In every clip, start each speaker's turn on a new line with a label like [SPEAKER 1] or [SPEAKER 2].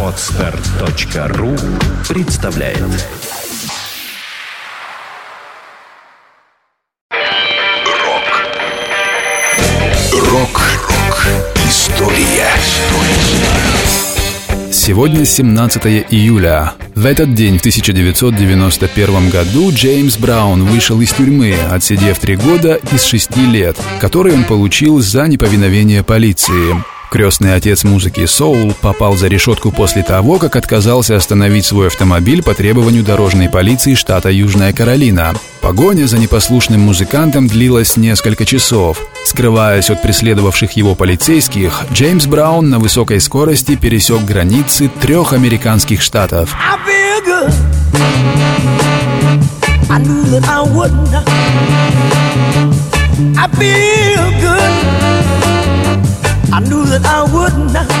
[SPEAKER 1] Отстар.ру представляет Рок Рок-рок История
[SPEAKER 2] Сегодня 17 июля. В этот день, в 1991 году, Джеймс Браун вышел из тюрьмы, отсидев три года из шести лет, которые он получил за неповиновение полиции. Крестный отец музыки «Соул» попал за решетку после того, как отказался остановить свой автомобиль по требованию дорожной полиции штата Южная Каролина. Погоня за непослушным музыкантом длилась несколько часов. Скрываясь от преследовавших его полицейских, Джеймс Браун на высокой скорости пересек границы трех американских штатов. I feel good.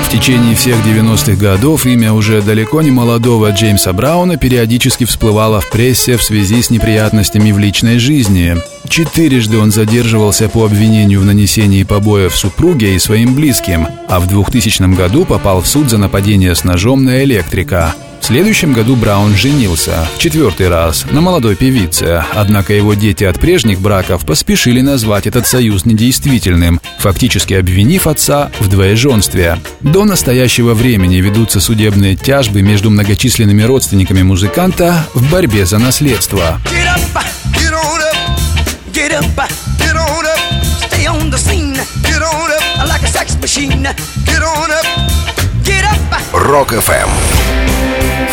[SPEAKER 2] В течение всех 90-х годов имя уже далеко не молодого Джеймса Брауна периодически всплывало в прессе в связи с неприятностями в личной жизни. Четырежды он задерживался по обвинению в нанесении побоев супруге и своим близким, а в 2000 году попал в суд за нападение с ножом на электрика. В следующем году Браун женился, четвертый раз, на молодой певице, однако его дети от прежних браков поспешили назвать этот союз недействительным, фактически обвинив отца в двоеженстве. До настоящего времени ведутся судебные тяжбы между многочисленными родственниками музыканта в борьбе за наследство.
[SPEAKER 1] Rock FM